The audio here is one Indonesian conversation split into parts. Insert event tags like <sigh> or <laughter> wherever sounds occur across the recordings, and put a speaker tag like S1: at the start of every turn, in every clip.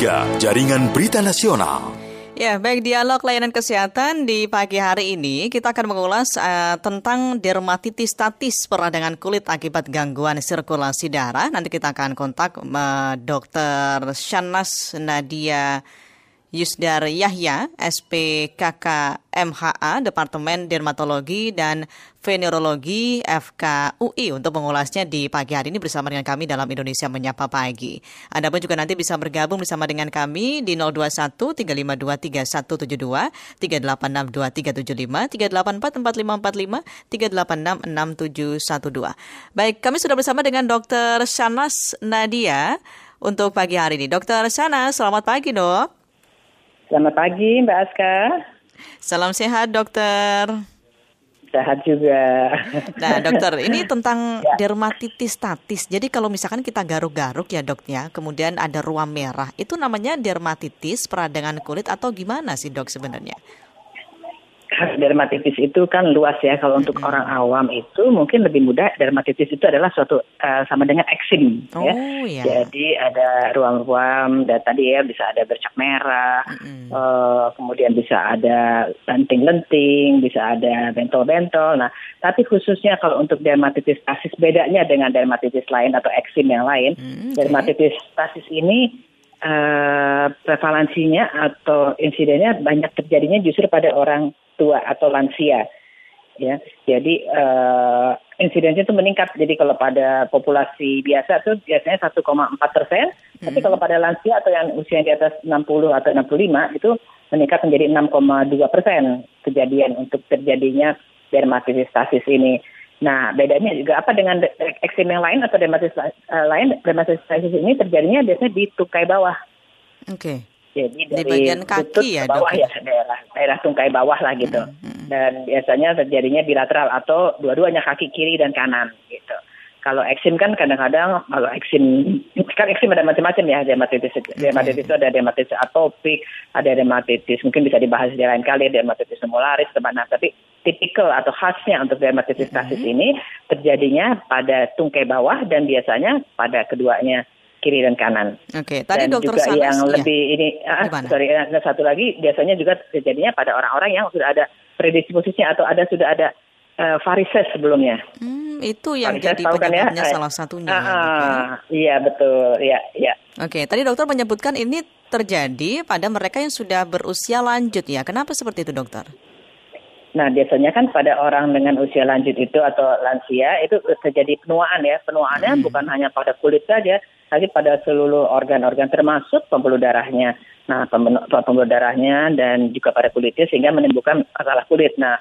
S1: 3, Jaringan Berita Nasional.
S2: Ya, baik dialog layanan kesehatan di pagi hari ini kita akan mengulas uh, tentang dermatitis statis peradangan kulit akibat gangguan sirkulasi darah. Nanti kita akan kontak uh, Dr. Shanas Nadia Yusdar Yahya, SPKK MHA, Departemen Dermatologi dan Venerologi FKUI untuk mengulasnya di pagi hari ini bersama dengan kami dalam Indonesia Menyapa Pagi. Anda pun juga nanti bisa bergabung bersama dengan kami di 021 352 3172, 386 2375, 384 4545, 386 6712. Baik, kami sudah bersama dengan Dr. Shanas Nadia untuk pagi hari ini. Dr. Shanas, selamat pagi dok.
S3: Selamat pagi Mbak Aska.
S2: Salam sehat dokter.
S3: Sehat juga.
S2: Nah dokter, ini <laughs> tentang ya. dermatitis statis. Jadi kalau misalkan kita garuk-garuk ya dok ya, kemudian ada ruam merah, itu namanya dermatitis peradangan kulit atau gimana sih dok sebenarnya?
S3: Dermatitis itu kan luas ya. Kalau untuk hmm. orang awam itu mungkin lebih mudah. Dermatitis itu adalah suatu uh, sama dengan eksim. Ya. Oh, ya. ya. Jadi ada ruam-ruam. Dan tadi ya bisa ada bercak merah. Hmm. Uh, kemudian bisa ada lenting-lenting. Bisa ada bentol-bentol. Nah, tapi khususnya kalau untuk dermatitis stasis bedanya dengan dermatitis lain atau eksim yang lain. Hmm, okay. Dermatitis stasis ini uh, prevalensinya atau insidennya banyak terjadinya justru pada orang tua atau lansia. Ya, jadi uh, insidennya itu meningkat. Jadi kalau pada populasi biasa itu biasanya 1,4 persen, hmm. tapi kalau pada lansia atau yang usia di atas 60 atau 65 itu meningkat menjadi 6,2 persen kejadian untuk terjadinya dermatitis stasis ini. Nah, bedanya juga apa dengan eksim yang lain atau dermatitis uh, lain? Dermatitis ini terjadinya biasanya di tukai bawah.
S2: Oke. Okay.
S3: Jadi
S2: dari di bagian kaki ya
S3: bawah ya daerah daerah tungkai bawah lah gitu. Hmm, hmm. Dan biasanya terjadinya bilateral atau dua-duanya kaki kiri dan kanan gitu. Kalau eksim kan kadang-kadang kalau eksim kan eksim ada macam-macam ya dermatitis. Dermatitis itu ada dermatitis atopik, ada dermatitis mungkin bisa dibahas di lain kali dermatitis tumularis ke mana. Tapi tipikal atau khasnya untuk dermatitis stasis hmm. ini terjadinya pada tungkai bawah dan biasanya pada keduanya kiri dan kanan.
S2: Oke, okay. tadi
S3: dan
S2: dokter
S3: juga
S2: Sanas,
S3: yang ya. lebih ini, ah, sorry, ada satu lagi biasanya juga terjadinya pada orang-orang yang sudah ada predisposisinya atau ada sudah ada uh, varises sebelumnya.
S2: Hmm, itu yang varises, jadi kan ya? penyebabnya kan, salah satunya. Uh,
S3: uh, iya betul, iya, iya.
S2: Oke, okay. tadi dokter menyebutkan ini terjadi pada mereka yang sudah berusia lanjut ya. Kenapa seperti itu dokter?
S3: Nah, biasanya kan pada orang dengan usia lanjut itu atau lansia itu terjadi penuaan ya. Penuaannya hmm. bukan hanya pada kulit saja, tapi pada seluruh organ-organ termasuk pembuluh darahnya. Nah, pembuluh darahnya dan juga pada kulitnya sehingga menimbulkan masalah kulit. Nah,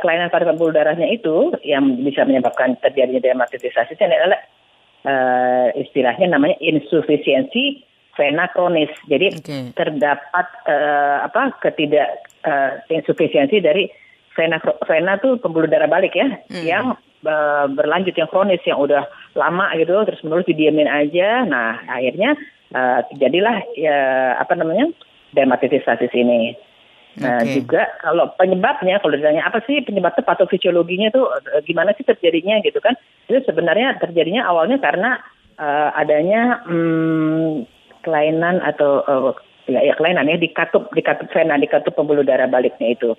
S3: kelainan pada pembuluh darahnya itu yang bisa menyebabkan terjadinya dermatitis adalah uh, istilahnya namanya insufisiensi vena kronis. Jadi okay. terdapat uh, apa ketidak uh, insufisiensi dari vena vena tuh pembuluh darah balik ya hmm. yang uh, berlanjut yang kronis yang udah lama gitu terus menerus didiamin aja. Nah akhirnya uh, terjadilah ya apa namanya dermatitis stasis ini. Nah okay. juga kalau penyebabnya kalau ditanya apa sih penyebabnya patofisiologinya tuh gimana sih terjadinya gitu kan? Itu sebenarnya terjadinya awalnya karena uh, adanya um, kelainan atau uh, ya, ya kelainan ya di katup di katup vena di katup pembuluh darah baliknya itu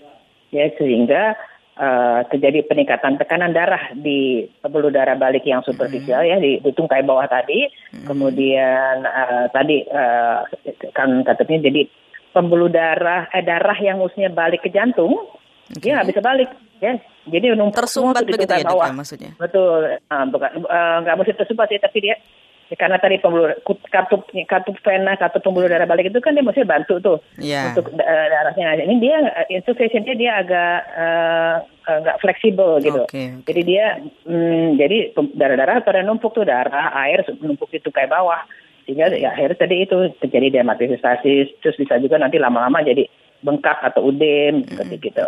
S3: ya sehingga uh, terjadi peningkatan tekanan darah di pembuluh darah balik yang superficial hmm. ya di, di tungkai bawah tadi hmm. kemudian uh, tadi uh, kan katanya jadi pembuluh darah eh darah yang mestinya balik ke jantung okay. dia nggak bisa balik ya jadi numpuk
S2: tersumbat begitu ya, bawah. ya maksudnya
S3: betul uh, bukan nggak uh, mesti tersumbat ya tapi dia Ya, karena tadi pembuluh kartu kartu vena kartu pembuluh darah balik itu kan dia mesti bantu tuh yeah. untuk uh, darahnya ini dia insufficientnya dia agak uh, nggak fleksibel gitu okay, okay. jadi dia hmm, jadi darah-darah pada numpuk tuh darah air numpuk itu kayak bawah sehingga ya akhirnya tadi itu terjadi dermatitis terus bisa juga nanti lama-lama jadi bengkak atau udem mm -hmm. seperti gitu.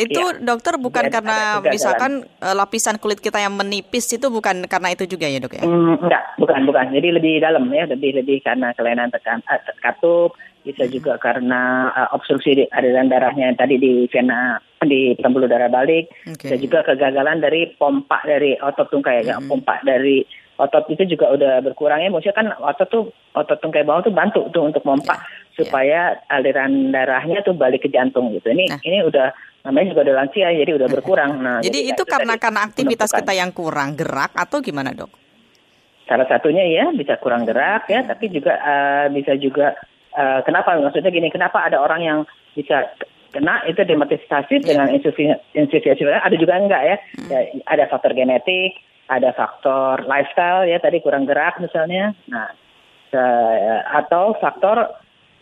S2: Itu ya. dokter bukan ya, karena misalkan jalan. lapisan kulit kita yang menipis itu bukan karena itu juga ya dok ya?
S3: Mm, enggak, bukan bukan. Jadi lebih dalam ya, lebih lebih karena kelainan tekan uh, katup, bisa hmm. juga karena uh, obstruksi di aliran darahnya tadi di vena di pembuluh darah balik, okay. dan juga kegagalan dari pompa dari otot tungkai ya, hmm. pompa dari otot itu juga udah berkurang ya. Maksudnya kan otot tuh otot tungkai bawah tuh bantu tuh untuk pompa
S2: Ya,
S3: supaya aliran darahnya tuh balik ke jantung gitu. Ini
S2: Nah.
S3: ini udah namanya juga udah lansia jadi udah berkurang. Nah,
S2: Jadi
S3: ya
S2: itu karena
S3: tadi
S2: karena aktivitas
S3: menentukan.
S2: kita yang kurang gerak atau gimana dok?
S3: Salah satunya ya bisa kurang gerak ya, tapi juga eh, bisa juga eh, kenapa maksudnya gini, kenapa ada orang yang bisa kena itu dermatitis dengan insufisit ada juga enggak ya. ya. Ada faktor genetik, ada faktor lifestyle ya tadi kurang gerak misalnya. Nah, eh, atau faktor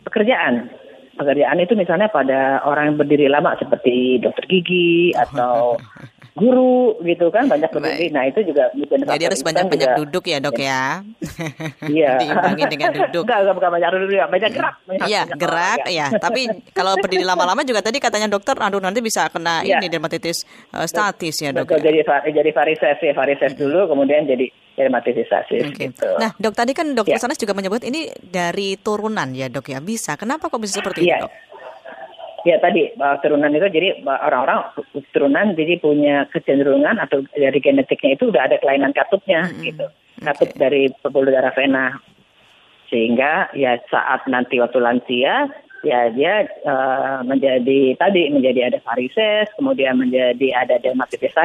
S3: pekerjaan. Pekerjaan itu misalnya pada orang yang berdiri lama seperti dokter gigi atau <laughs> guru gitu kan banyak berdiri. Nah itu juga bikin
S2: Jadi harus banyak-banyak
S3: juga-
S2: duduk ya dok ya.
S3: Iya. <laughs> <laughs>
S2: Diimbangi dengan duduk.
S3: Enggak, enggak bukan banyak duduk, ya. banyak gerak. Banyak,
S2: Iya gerak
S3: olahraga.
S2: ya. Tapi kalau berdiri lama-lama juga tadi katanya dokter, aduh nanti bisa kena
S3: Iya.
S2: ini dermatitis eh, statis ya dok.
S3: Betul,
S2: ya?
S3: jadi jadi varises ya, varises dulu, kemudian jadi dermatitis stasis
S2: Oke.
S3: gitu.
S2: Nah dok tadi kan dokter
S3: Ya.
S2: Sanas juga menyebut ini dari turunan ya dok ya. Bisa. Kenapa kok bisa seperti
S3: Iya.
S2: itu dok?
S3: Ya tadi bahwa turunan itu jadi bahwa orang-orang turunan jadi punya kecenderungan atau dari genetiknya itu udah ada kelainan katupnya
S2: Mm-mm.
S3: gitu. Katup
S2: Oke.
S3: dari pembuluh darah vena. Sehingga ya saat nanti waktu lansia ya dia eh, menjadi tadi menjadi ada varises, kemudian menjadi ada dermatitis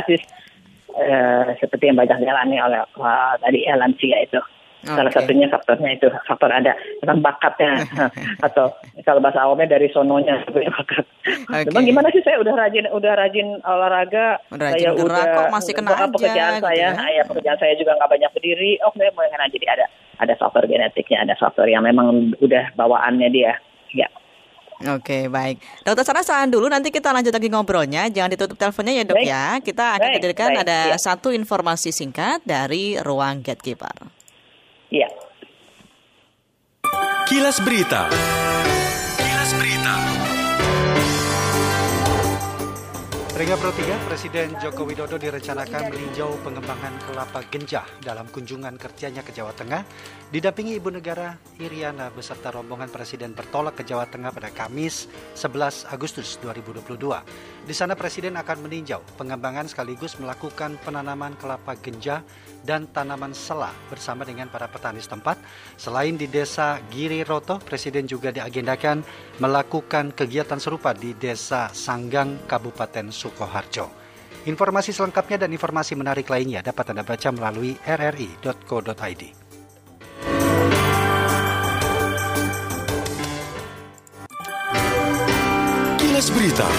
S3: eh, seperti yang banyak dialami oleh eh, tadi ya, lansia itu. Salah
S2: Oke.
S3: satunya faktornya itu faktor ada memang bakatnya <laughs> atau kalau bahasa awamnya dari sononya sebenarnya bakat.
S2: Oke.
S3: Memang gimana sih saya udah rajin udah rajin olahraga,
S2: Udah rajin
S3: saya
S2: gerak,
S3: udah
S2: kok masih kena aja,
S3: pekerjaan
S2: gitu
S3: saya,
S2: ya.
S3: nah, ya pekerjaan saya juga nggak banyak berdiri. Oh, saya mau kena jadi ada ada faktor genetiknya, ada faktor yang memang udah bawaannya dia. Ya.
S2: Oke, baik. Dokter Sanas tahan dulu, nanti kita lanjut lagi ngobrolnya. Jangan ditutup teleponnya ya dok
S3: Baik.
S2: ya. Kita akan
S3: Baik,
S2: hadirkan
S3: baik,
S2: ada
S3: iya.
S2: satu informasi singkat dari ruang gatekeeper.
S1: Kilas Berita. Kilas Berita.
S4: Ringa Pro 3, Presiden Joko Widodo direncanakan meninjau pengembangan kelapa genjah dalam kunjungan kerjanya ke Jawa Tengah, didampingi Ibu Negara Iriana beserta rombongan Presiden bertolak ke Jawa Tengah pada Kamis 11 Agustus 2022. Di sana Presiden akan meninjau pengembangan sekaligus melakukan penanaman kelapa genjah dan tanaman sela bersama dengan para petani setempat. Selain di Desa Giri Roto, Presiden juga diagendakan melakukan kegiatan serupa di Desa Sanggang, Kabupaten Sukoharjo. Informasi selengkapnya dan informasi menarik lainnya dapat Anda baca melalui rri.co.id.
S1: Kilas Berita.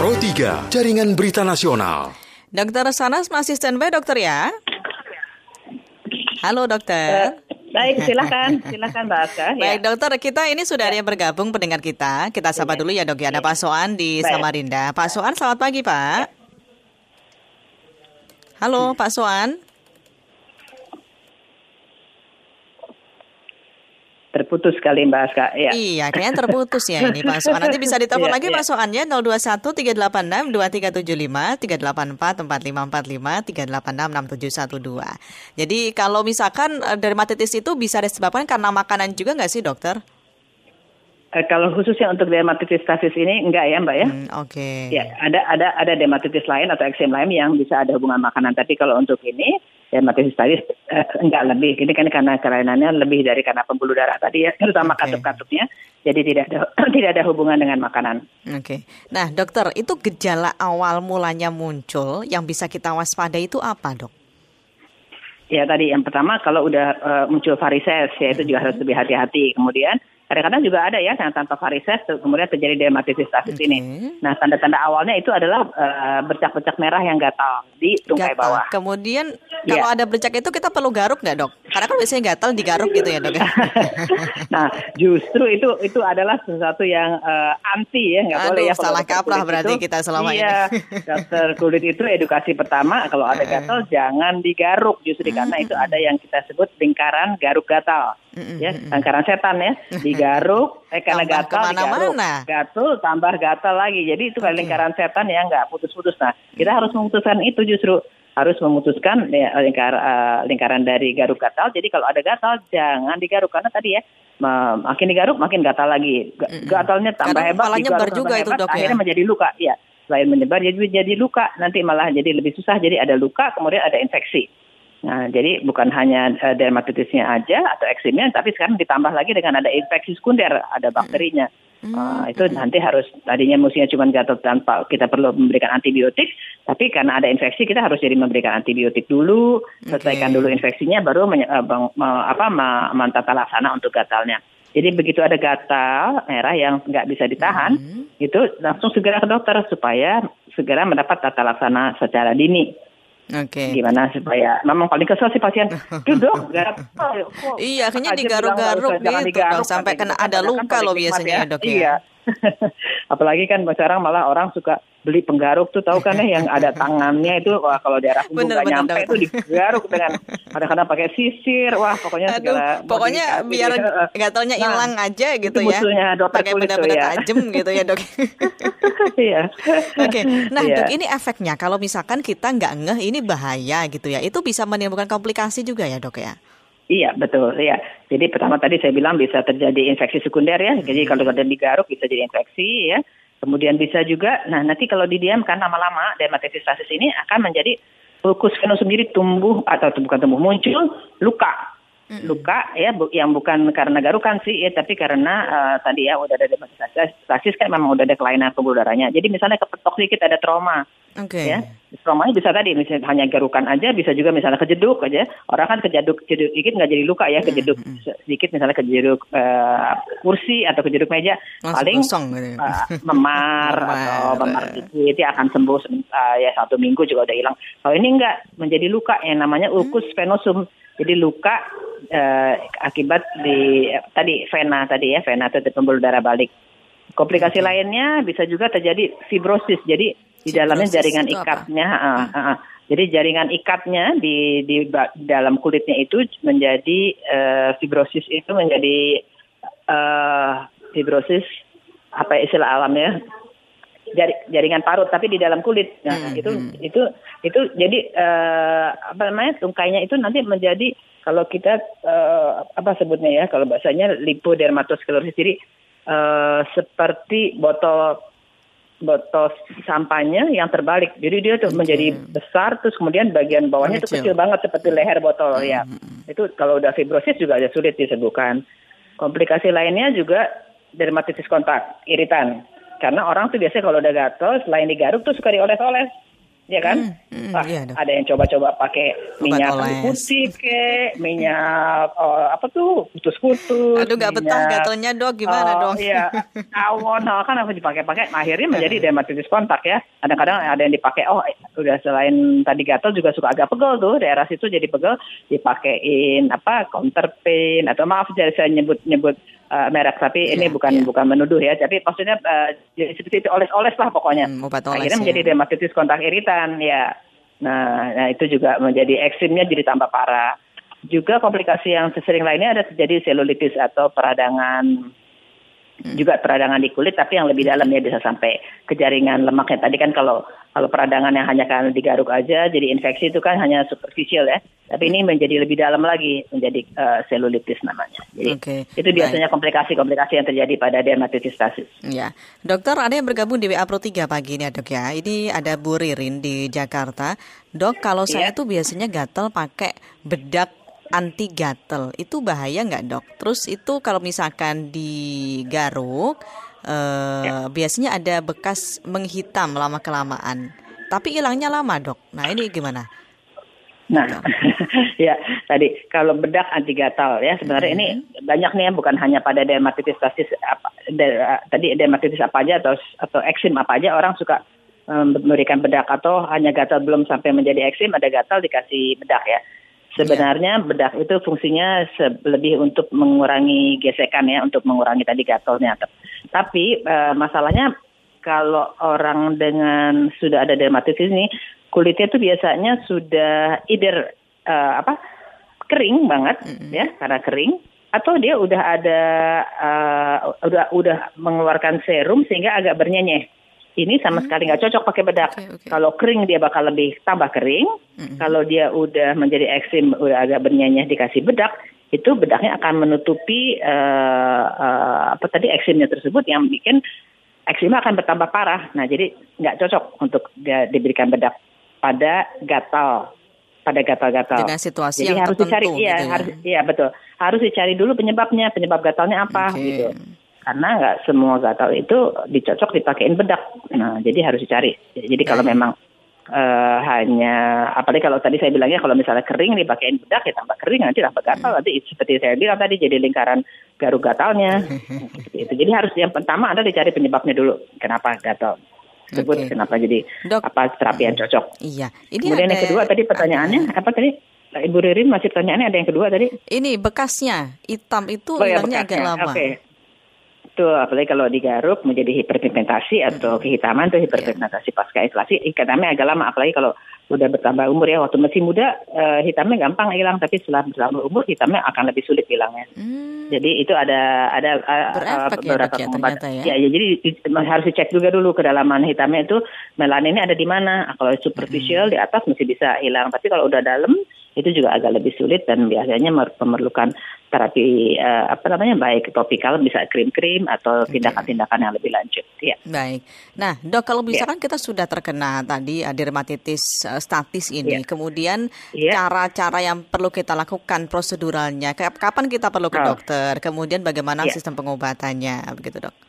S1: Pro 3, Jaringan Berita Nasional.
S2: Dokter Sanas masih standby dokter ya? Halo
S3: Eh,
S2: dokter.
S3: Baik, silakan, silakan Mbak Aska. Ya.
S2: Baik dokter, kita ini sudah ada yang bergabung pendengar kita. Kita sapa dulu ya dok ya. Ada Pak Soan di
S3: Baik.
S2: Samarinda. Pak Soan, selamat pagi Pak. Halo Pak Soan.
S3: Terputus sekali Mbak Aska. Ya.
S2: Iya, kayaknya terputus ya ini Pak Soan. Nanti bisa ditelepon
S3: Iya,
S2: lagi. Pak Soan ya 021 386 2375 384 4545 386 6712. Jadi kalau misalkan eh, dermatitis itu bisa disebabkan karena makanan juga nggak sih dokter?
S3: Eh, kalau khususnya untuk dermatitis stasis ini enggak ya Mbak ya?
S2: Hmm, Oke.
S3: Ya, ada ada ada dermatitis lain atau eksem lain yang bisa ada hubungan makanan. Tapi kalau untuk ini dermatitis stasis eh, enggak lebih. Ini kan karena kelainannya lebih dari karena pembuluh darah tadi ya, terutama
S2: Oke.
S3: katup-katupnya. Jadi tidak ada <clears throat> tidak ada hubungan dengan makanan.
S2: Oke. Nah, dokter, itu gejala awal mulanya muncul yang bisa kita waspadai itu apa, Dok?
S3: Ya tadi yang pertama kalau udah eh, muncul varises ya itu juga harus lebih hati-hati. Kemudian kadang-kadang juga ada ya yang tanpa varises kemudian terjadi dermatitis stasis
S2: Oke.
S3: ini. Nah tanda-tanda awalnya itu adalah eh, bercak-bercak merah yang gatal di tungkai
S2: Gatal.
S3: bawah.
S2: Kemudian
S3: Iya.
S2: kalau ada bercak itu kita perlu garuk nggak, Dok? Karena kan biasanya gatal digaruk gitu ya, Dok ya. <laughs>
S3: nah, justru itu itu adalah sesuatu yang eh, anti ya, nggak
S2: Aduh,
S3: boleh ya.
S2: salah kaprah berarti
S3: itu.
S2: kita selama
S3: iya,
S2: ini. <laughs>
S3: dokter kulit itu edukasi pertama kalau ada gatal jangan digaruk, justru karena itu ada yang kita sebut lingkaran garuk gatal.
S2: Mm-mm,
S3: Ya,
S2: mm-mm.
S3: lingkaran setan ya, <laughs> digaruk, eh karena
S2: Tambah
S3: gatal digaruk, gatul tambah gatal lagi. Jadi itu
S2: Oke.
S3: lingkaran setan yang nggak putus-putus. Nah, kita harus memutuskan itu justru harus memutuskan ya, lingkar, eh, lingkaran dari garuk gatal. Jadi kalau ada gatal jangan digaruk karena tadi ya ma- makin digaruk makin gatal lagi. Gatalnya tambah
S2: Kadang
S3: hebat,
S2: nyebar juga itu,
S3: hebat,
S2: Dok, ya.
S3: akhirnya menjadi luka. Ya, selain menyebar jadi jadi luka nanti malah jadi lebih susah jadi ada luka kemudian ada infeksi. Nah, jadi bukan hanya uh, dermatitisnya aja atau eksimnya, tapi sekarang ditambah lagi dengan ada infeksi sekunder, ada bakterinya. Uh, itu nanti harus tadinya musimnya cuma gatal tanpa kita perlu memberikan antibiotik, tapi karena ada infeksi kita harus jadi memberikan antibiotik dulu, selesaikan dulu infeksinya, baru menye- uh, bang, me- apa mentata laksana untuk gatalnya. Jadi begitu ada gatal merah yang nggak bisa ditahan, itu langsung segera ke dokter supaya segera mendapat tata laksana secara dini.
S2: Oke.
S3: Gimana supaya memang paling kesel sih pasien. <laughs> Gatal. Kok
S2: Iya, akhirnya digaruk-garuk gitu
S3: digaruk,
S2: sampai kena ada luka loh biasanya ya, dok ya.
S3: Iya. <laughs> Apalagi kan sekarang malah orang suka beli penggaruk tuh tahu kan ya yang ada tangannya itu wah kalau daerah punggung nggak nyampe tuh digaruk dengan kadang-kadang pakai sisir wah pokoknya
S2: Aduh,
S3: segala
S2: pokoknya
S3: modifikasi.
S2: biar
S3: Heeh.
S2: gatalnya
S3: Nah,
S2: hilang aja gitu
S3: itu
S2: ya.
S3: musuhnya dokter
S2: Pakai benda-benda
S3: ya.
S2: tajam gitu ya, Dok. <laughs>
S3: Iya.
S2: Oke, nah
S3: Iya.
S2: dok ini efeknya kalau misalkan kita nggak ngeh ini bahaya gitu ya, itu bisa menimbulkan komplikasi juga ya dok ya?
S3: Iya betul ya. Jadi pertama tadi saya bilang bisa terjadi infeksi sekunder ya. Jadi kalau ada digaruk bisa jadi infeksi ya. Kemudian bisa juga, nah nanti kalau didiamkan lama-lama dermatitis stasis ini akan menjadi ulkus venus sendiri tumbuh atau bukan tumbuh muncul luka. Luka ya bu- yang bukan karena garukan sih ya tapi karena eh, tadi ya udah ada dermatitis stasis kan memang udah ada kelainan pembuluh darahnya. Jadi misalnya kepetok dikit ada trauma.
S2: Oke.
S3: ya traumanya bisa tadi misalnya hanya garukan aja bisa juga misalnya kejeduk aja. Orang kan kejeduk kejeduk dikit nggak jadi luka ya kejeduk sedikit misalnya kejeduk eh, kursi atau kejeduk meja
S2: Langsung
S3: paling
S2: kosong gitu
S3: eh, memar <laughs>
S2: Memar.
S3: atau memar dikit ya akan sembuh eh, ya satu minggu juga udah hilang. Kalau ini enggak menjadi luka yang namanya ulcus venosum jadi luka eh, akibat di eh, tadi vena tadi ya vena itu pembuluh darah balik. Komplikasi lainnya bisa juga terjadi fibrosis. Jadi di dalamnya
S2: Fibrosis
S3: jaringan ikatnya, ah, ah, ah. jadi jaringan ikatnya di di ba- dalam kulitnya itu menjadi eh, fibrosis itu menjadi eh, fibrosis apa ya istilah alamnya jaringan parut tapi di dalam kulit. Nah,
S2: Hmm,
S3: itu
S2: hmm.
S3: itu itu jadi eh, apa namanya tungkainya itu nanti menjadi kalau kita eh, apa sebutnya ya kalau bahasanya lipodermatosklerosis jadi eh, seperti botol botol sampahnya yang terbalik. Jadi dia tuh menjadi besar terus kemudian bagian bawahnya itu
S2: Kecil.
S3: kecil banget seperti leher botol ya. Itu kalau udah fibrosis juga ada sulit disembuhkan. Komplikasi lainnya juga dermatitis kontak, iritan. Karena orang tuh biasanya kalau udah gatel selain digaruk tuh suka dioles-oles. Ya kan?
S2: Hmm, hmm,
S3: Wah,
S2: iya,
S3: ada yang coba-coba pakai minyak putih ke, minyak oh, apa tuh kutus-kutus.
S2: Aduh nggak betah gatelnya dok, gimana
S3: Oh,
S2: dong?
S3: Iya, <laughs> tawon nah, kan apa dipakai-pakai, akhirnya menjadi dermatitis kontak ya. Kadang-kadang ada yang dipakai, oh udah selain tadi gatal juga suka agak pegel tuh, daerah situ jadi pegel, dipakein apa counter pain atau maaf jadi saya nyebut-nyebut uh, merek tapi ini
S2: Iya,
S3: bukan
S2: iya.
S3: bukan menuduh ya, tapi maksudnya uh, jadi seperti itu oles-oles lah pokoknya.
S2: Hmm, obat oles
S3: akhirnya
S2: ya.
S3: menjadi dermatitis kontak iritan ya. Nah, nah itu juga menjadi ekstrimnya jadi tambah parah. Juga komplikasi yang sering lainnya ada terjadi selulitis atau peradangan juga peradangan di kulit tapi yang lebih dalam ya bisa sampai ke jaringan lemaknya. Tadi kan kalau kalau peradangan yang hanya karena digaruk aja jadi infeksi itu kan hanya superficial ya. Tapi ini menjadi lebih dalam lagi menjadi eh, selulitis namanya. Jadi
S2: Oke,
S3: itu biasanya komplikasi-komplikasi yang terjadi pada dermatitis stasis.
S2: Ya, dokter ada yang bergabung di WA Pro 3 pagi ini ya dok ya. Ini ada Bu Ririn di Jakarta. Dok, kalau saya
S3: Iya.
S2: tuh biasanya gatel pakai bedak anti gatel, itu bahaya nggak dok? Terus itu kalau misalkan digaruk, eh,
S3: Ya.
S2: biasanya ada bekas menghitam lama kelamaan. Tapi hilangnya lama dok. Nah ini gimana?
S3: Nah, <laughs> ya tadi kalau bedak anti gatal ya sebenarnya ini banyak nih ya bukan hanya pada dermatitis stasis apa de- tadi dermatitis apa aja atau atau eksim apa aja orang suka em, memberikan bedak atau hanya gatal belum sampai menjadi eksim ada gatal dikasih bedak ya. Sebenarnya bedak itu fungsinya lebih untuk mengurangi gesekan ya untuk mengurangi tadi gatalnya. Tapi eh, masalahnya kalau orang dengan sudah ada dermatitis ini kulitnya itu biasanya sudah either eh, apa kering banget ya karena kering atau dia udah ada eh, udah udah mengeluarkan serum sehingga agak bernyenyeh. Ini sama sekali nggak cocok pakai bedak.
S2: Oke, oke.
S3: Kalau kering dia bakal lebih tambah kering.
S2: Mm-mm.
S3: Kalau dia udah menjadi eksim udah agak bernyenyeh dikasih bedak, itu bedaknya akan menutupi eh, eh, apa tadi eksimnya tersebut yang bikin eksima akan bertambah parah. Nah, jadi nggak cocok untuk dia diberikan bedak pada gatal, pada gatal-gatal.
S2: Dengan situasi
S3: jadi
S2: yang
S3: harus
S2: tertentu
S3: dicari, iya,
S2: gitu ya.
S3: harus, iya betul. Harus dicari dulu penyebabnya, penyebab gatalnya apa
S2: Oke.
S3: gitu. Karena nggak semua gatal itu dicocok dipakein bedak. Nah, jadi harus dicari. Jadi kalau memang eh, hanya apalagi kalau tadi saya bilangnya kalau misalnya kering dipakein bedak ya tambah kering nanti tambah gatal nanti seperti saya bilang tadi jadi lingkaran garuk gatalnya <laughs> itu. Jadi harus yang pertama adalah dicari penyebabnya dulu kenapa gatal tersebut
S2: Oke.
S3: kenapa jadi
S2: Dok.
S3: apa terapi yang cocok.
S2: Iya. Ini
S3: Kemudian
S2: ada,
S3: yang kedua tadi pertanyaannya apa tadi? Ibu Ririn masih pertanyaannya ada yang kedua tadi?
S2: Ini bekasnya hitam itu
S3: Oh ya,
S2: hilangnya agak
S3: bekasnya.
S2: lama.
S3: Oke. Betul, apalagi kalau digaruk menjadi hiperpigmentasi atau kehitaman tuh hiperpigmentasi pasca inflasi, hitamnya agak lama. Apalagi kalau udah bertambah umur ya, waktu masih muda eh, hitamnya gampang hilang, tapi setelah bertambah umur hitamnya akan lebih sulit hilangnya.
S2: Hmm,
S3: Jadi itu ada ada eh,
S2: Berefek ya,
S3: pengobatan.
S2: ya?
S3: ya, ya, jadi di- harus dicek juga dulu kedalaman hitamnya itu melaninnya ada di mana. Kalau
S2: Hmm.
S3: superficial di atas masih bisa hilang, tapi kalau udah dalam itu juga agak lebih sulit dan biasanya mer- memerlukan terapi eh, apa namanya baik topikal bisa krim-krim atau tindakan-tindakan yang lebih lanjut. Ya.
S2: Baik. Nah, dok kalau
S3: Iya.
S2: misalkan kita sudah terkena tadi uh, dermatitis uh, statis ini,
S3: Iya.
S2: kemudian
S3: Iya.
S2: cara-cara yang perlu kita lakukan proseduralnya, Kap- kapan kita perlu ke
S3: Oh.
S2: dokter, kemudian bagaimana
S3: Iya.
S2: sistem pengobatannya, begitu dok?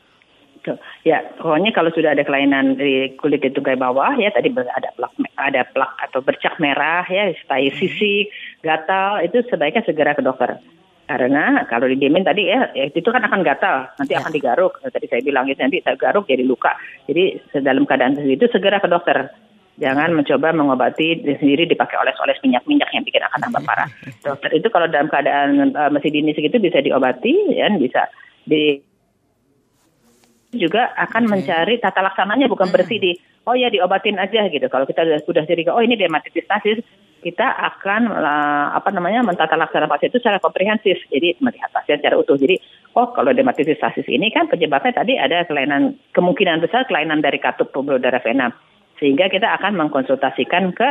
S3: Tuh. Ya, pokoknya kalau sudah ada kelainan di kulit itu tunggai bawah ya tadi ada plak ada plak atau bercak merah ya, tai sisik, gatal itu sebaiknya segera ke dokter. Karena kalau didiemin tadi ya, ya itu kan akan gatal, nanti
S2: Ya.
S3: akan digaruk. Tadi saya bilang itu nanti saya garuk jadi luka. Jadi dalam keadaan seperti itu segera ke dokter. Jangan mencoba mengobati diri sendiri dipakai oles-oles minyak-minyak yang bikin akan tambah parah. <laughs> Dokter itu kalau dalam keadaan eh, masih dini segitu bisa diobati, ya bisa di juga akan
S2: Oke.
S3: mencari tata laksananya bukan bersih di oh ya diobatin aja gitu. Kalau kita sudah jadi oh ini dermatitis stasis, kita akan eh, apa namanya mentata laksana pasien itu secara komprehensif. Jadi melihat pasien secara utuh. Jadi oh kalau dermatitis stasis ini kan penyebabnya tadi ada kelainan kemungkinan besar kelainan dari katup pembuluh darah vena. Sehingga kita akan mengkonsultasikan ke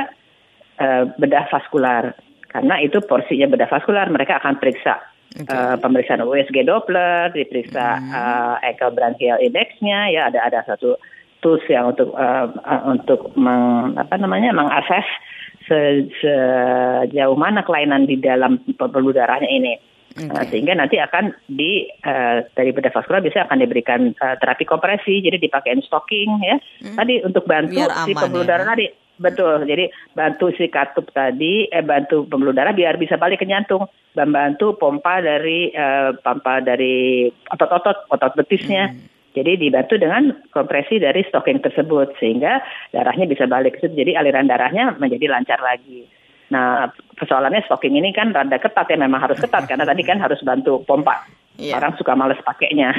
S3: eh, bedah vaskular. Karena itu porsinya bedah vaskular mereka akan periksa
S2: Oke.
S3: Eh, pemeriksaan USG Doppler, diperiksa eh, echo bronchial indexnya, ya ada ada satu tools yang untuk eh, untuk meng, apa namanya mengakses se- sejauh mana kelainan di dalam pembuluh darahnya ini. Eh, sehingga nanti akan di eh, dari bedah vaskular bisa akan diberikan eh, terapi kompresi, jadi dipakein stocking ya. Tadi untuk bantu
S2: Biar
S3: si pembuluh
S2: ya.
S3: darah tadi betul. Jadi bantu si katup tadi, eh bantu pembuluh darah biar bisa balik ke jantung, membantu pompa dari eh, pompa dari otot-otot, otot betisnya. Jadi dibantu dengan kompresi dari stocking tersebut sehingga darahnya bisa balik ke situ. Jadi aliran darahnya menjadi lancar lagi. Nah, persoalannya stocking ini kan rada ketat ya, memang harus ketat karena tadi kan harus bantu pompa.
S2: Iya.
S3: Orang suka males pakainya.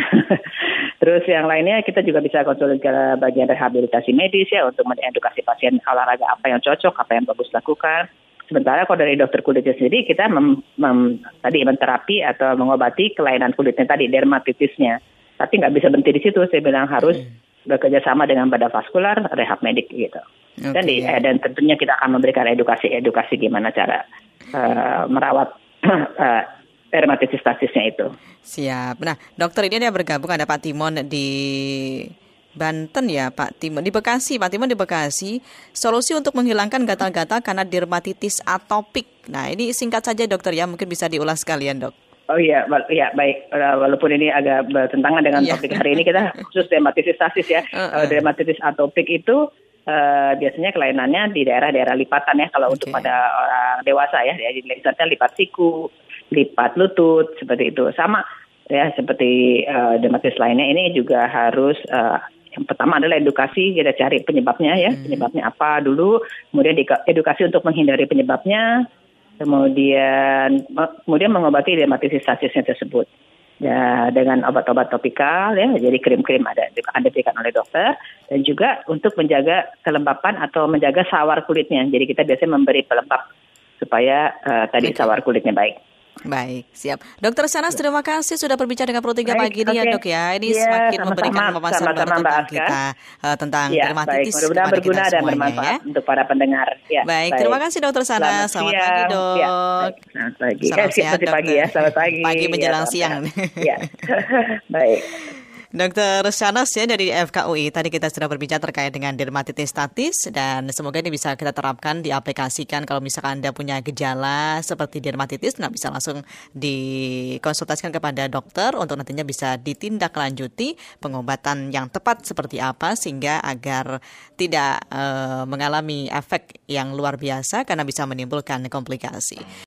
S3: <laughs> Terus yang lainnya kita juga bisa konsul ke bagian rehabilitasi medis ya untuk mengedukasi pasien olahraga apa yang cocok, apa yang bagus lakukan. Sementara kalau dari dokter kulitnya sendiri kita mem, mem- tadi menterapi atau mengobati kelainan kulitnya tadi dermatitisnya. Tapi nggak bisa berhenti di situ. Saya bilang harus bekerja sama dengan badan vaskular, rehab medik gitu. Dan,
S2: Oke.
S3: di, eh, dan tentunya kita akan memberikan edukasi-edukasi gimana cara eh, merawat <clears throat> eh, dermatitis stasisnya itu.
S2: Siap. Nah, dokter ini ada bergabung ada Pak Timon di Banten ya Pak Timon di Bekasi Pak Timon di Bekasi solusi untuk menghilangkan gatal-gatal karena dermatitis atopik. Nah ini singkat saja dokter ya mungkin bisa diulas sekalian dok.
S3: Oh iya, iya baik. Walaupun ini agak bertentangan dengan
S2: Iya.
S3: topik hari ini kita <laughs> khusus dermatitis stasis ya.
S2: Heeh.
S3: Kalau dermatitis atopik itu eh, biasanya kelainannya di daerah-daerah lipatan ya. Kalau untuk
S2: Oke.
S3: pada orang dewasa ya, jadi misalnya lipat siku, lipat lutut seperti itu. Sama ya seperti eh, dermatitis lainnya. Ini juga harus eh, yang pertama adalah edukasi. Kita cari penyebabnya ya. Penyebabnya apa dulu. Kemudian di- edukasi untuk menghindari penyebabnya. Kemudian kemudian mengobati dermatitis stasisnya tersebut. Ya dengan obat-obat topikal ya. Jadi krim-krim ada akan diberikan oleh dokter. Dan juga untuk menjaga kelembapan atau menjaga sawar kulitnya. Jadi kita biasanya memberi pelembab supaya eh, tadi sawar kulitnya baik
S2: Baik, siap. Dokter Sanas, terima kasih sudah berbicara dengan Pro 3
S3: Baik,
S2: pagi ini ya dok ya. Ini
S3: Iya,
S2: semakin
S3: sama-sama.
S2: memberikan baru
S3: Sama-sama, Mbak
S2: tentang
S3: Aska.
S2: kita eh, tentang
S3: ya baik
S2: dermatitis
S3: mudah-mudahan
S2: kepada
S3: berguna
S2: kita
S3: dan
S2: semuanya
S3: bermanfaat
S2: ya.
S3: untuk para pendengar ya
S2: Baik, terima kasih dokter Sanas. Selamat, pagi
S3: siang.
S2: dok.
S3: Ya, baik. Selamat pagi.
S2: Salam
S3: eh,
S2: sehat,
S3: pagi ya. Selamat pagi.
S2: Pagi
S3: Ya,
S2: menjelang
S3: salam
S2: siang.
S3: Ya. <laughs> baik.
S2: Dokter Shanas ya dari FKUI tadi kita sudah berbicara terkait dengan dermatitis statis dan semoga ini bisa kita terapkan diaplikasikan kalau misalkan Anda punya gejala seperti dermatitis nah bisa langsung dikonsultasikan kepada dokter untuk nantinya bisa ditindaklanjuti pengobatan yang tepat seperti apa sehingga agar tidak uh, mengalami efek yang luar biasa karena bisa menimbulkan komplikasi.